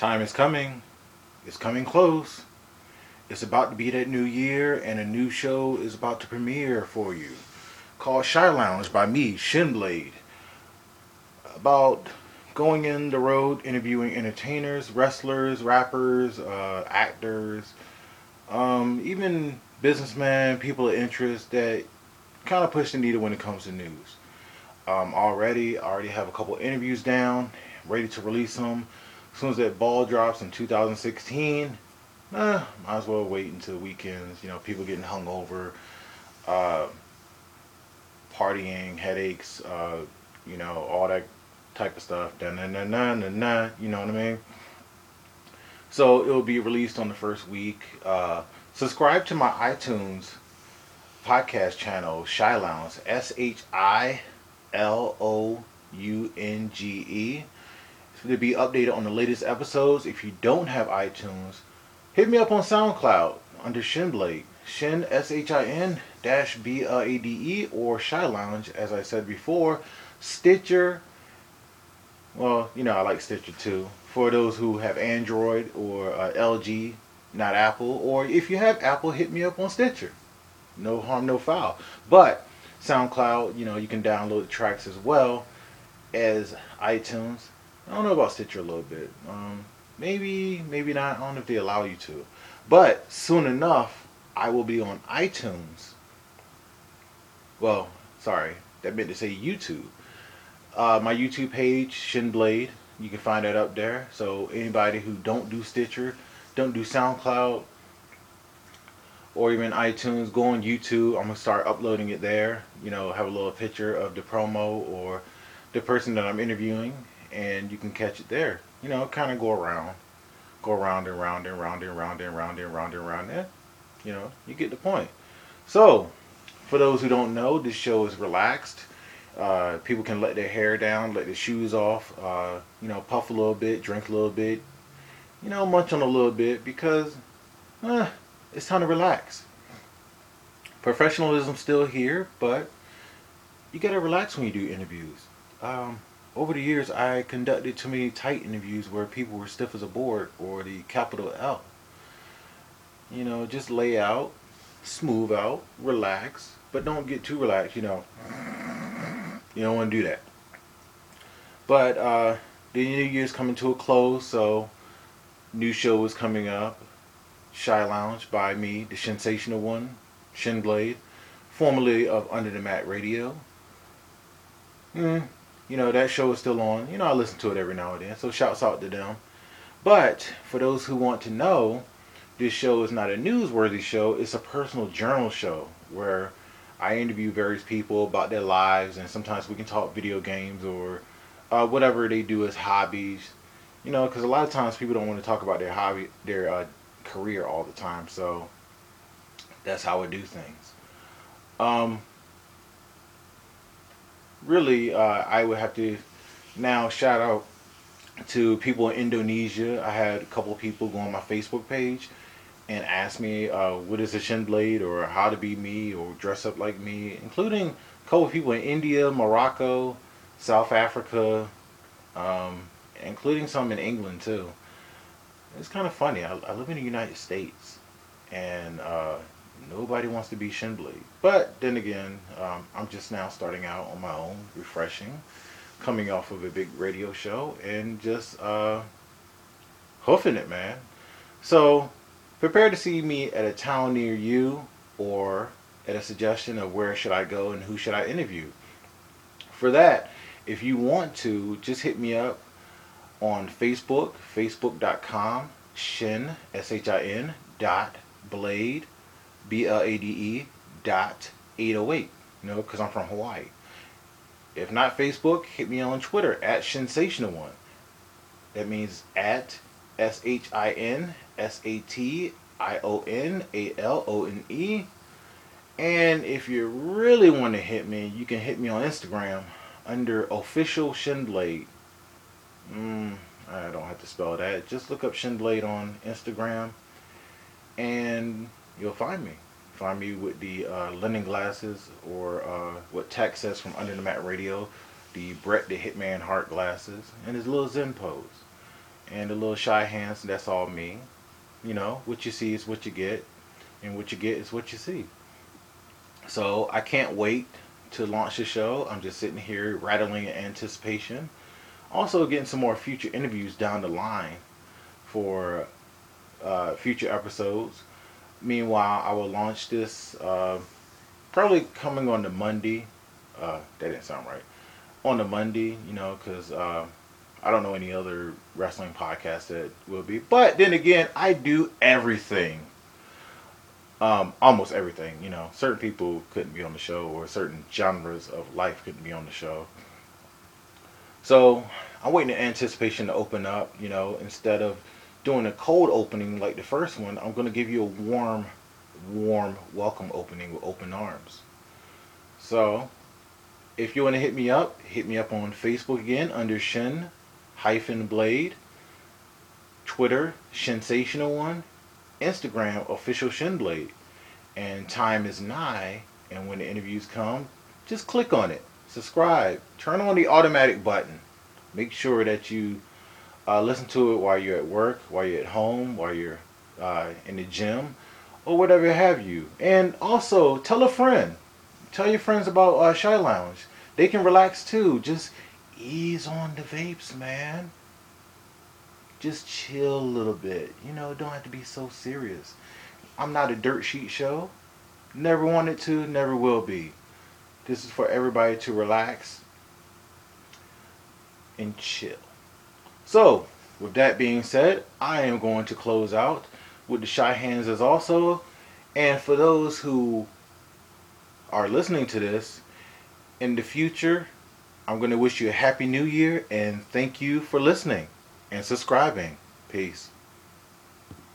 Time is coming. It's coming close. It's about to be that new year, and a new show is about to premiere for you called Shi Lounge by me, Shinblade. About going in the road interviewing entertainers, wrestlers, rappers, uh, actors, um, even businessmen, people of interest that kind of push the needle when it comes to news. Um, already, I already have a couple interviews down, ready to release them. As soon as that ball drops in 2016, eh, might as well wait until the weekends. You know, people getting hung over, uh, partying, headaches, uh, you know, all that type of stuff. Dun, dun, dun, dun, dun, dun, you know what I mean? So it will be released on the first week. Uh, subscribe to my iTunes podcast channel, Shi Lounge, S H I L O U N G E. To be updated on the latest episodes. If you don't have iTunes, hit me up on SoundCloud under Shinblade. Shin S H I N dash B L A D E or Shi Lounge, as I said before. Stitcher. Well, you know I like Stitcher too. For those who have Android or uh, LG, not Apple, or if you have Apple, hit me up on Stitcher. No harm, no foul. But SoundCloud, you know, you can download the tracks as well as iTunes. I don't know about Stitcher a little bit. Um, maybe, maybe not. I don't know if they allow you to. But soon enough, I will be on iTunes. Well, sorry, that meant to say YouTube. Uh, my YouTube page, Shinblade. You can find that up there. So anybody who don't do Stitcher, don't do SoundCloud, or even iTunes, go on YouTube. I'm gonna start uploading it there. You know, have a little picture of the promo or the person that I'm interviewing, and you can catch it there. You know, kind of go around, go around and round and round and round and round and round and round. Yeah, you know, you get the point. So, for those who don't know, this show is relaxed. Uh, people can let their hair down, let their shoes off, uh, you know, puff a little bit, drink a little bit, you know, munch on a little bit because uh, it's time to relax. Professionalism still here, but you gotta relax when you do interviews. Um, over the years, I conducted too many tight interviews where people were stiff as a board or the capital L. You know, just lay out, smooth out, relax, but don't get too relaxed. You know, you don't want to do that. But uh, the new year's coming to a close, so new show is coming up. Shi Lounge by me, the sensational one, Shinblade, formerly of Under the Mat Radio. Mm, you know, that show is still on. You know, I listen to it every now and then, so shouts out to them. But for those who want to know, this show is not a newsworthy show, it's a personal journal show where I interview various people about their lives, and sometimes we can talk video games or uh, whatever they do as hobbies. You know, because a lot of times people don't want to talk about their hobby, their uh, career all the time. So that's how I do things. Um, really, uh, I would have to now shout out to people in Indonesia. I had a couple of people go on my Facebook page and ask me uh, what is a shin blade or how to be me or dress up like me, including a couple of people in India, Morocco, South Africa, um, including some in England too. It's kind of funny. I, I live in the United States, and uh, nobody wants to be Shinblade. But then again, um, I'm just now starting out on my own, refreshing, coming off of a big radio show, and just uh, hoofing it, man. So prepare to see me at a town near you, or at a suggestion of where should I go and who should I interview. For that, if you want to, just hit me up on Facebook, facebook.com, shin, S-H-I-N, dot, blade, B-L-A-D-E, dot, 808, you know, because I'm from Hawaii. If not Facebook, hit me on Twitter, at Shinsational One. That means at S-H-I-N, S-A-T-I-O-N-A-L-O-N-E. And if you really want to hit me, you can hit me on Instagram under official Shinblade. Mm, I don't have to spell that. Just look up Shinblade on Instagram, and you'll find me. Find me with the uh, linen glasses, or uh, what Tex says from Under the Mat Radio, the Brett the Hitman Hart glasses, and his little Zen pose. and the little shy hands. That's all me. You know, what you see is what you get, and what you get is what you see. So I can't wait to launch the show. I'm just sitting here rattling in anticipation. Also, getting some more future interviews down the line for uh, future episodes. Meanwhile, I will launch this uh, probably coming on the Monday. Uh, that didn't sound right. On the Monday, you know, because uh, I don't know any other wrestling podcast that will be. But then again, I do everything. Um, almost everything, you know. Certain people couldn't be on the show, or certain genres of life couldn't be on the show. So I'm waiting in anticipation to open up. You know, instead of doing a cold opening like the first one, I'm going to give you a warm, warm welcome opening with open arms. So if you want to hit me up, hit me up on Facebook again under Shin hyphen Blade, Twitter Sensational One, Instagram official Shin Blade, and time is nigh. And when the interviews come, just click on it, subscribe, turn on the automatic button. Make sure that you uh, listen to it while you're at work, while you're at home, while you're uh, in the gym, or whatever have you. And also tell a friend. Tell your friends about uh, Shi Lounge. They can relax too. Just ease on the vapes, man. Just chill a little bit. You know, don't have to be so serious. I'm not a dirt sheet show. Never wanted to, never will be. This is for everybody to relax and chill. So, with that being said, I am going to close out with the shy hands as also. And for those who are listening to this in the future, I'm going to wish you a happy new year and thank you for listening and subscribing. Peace.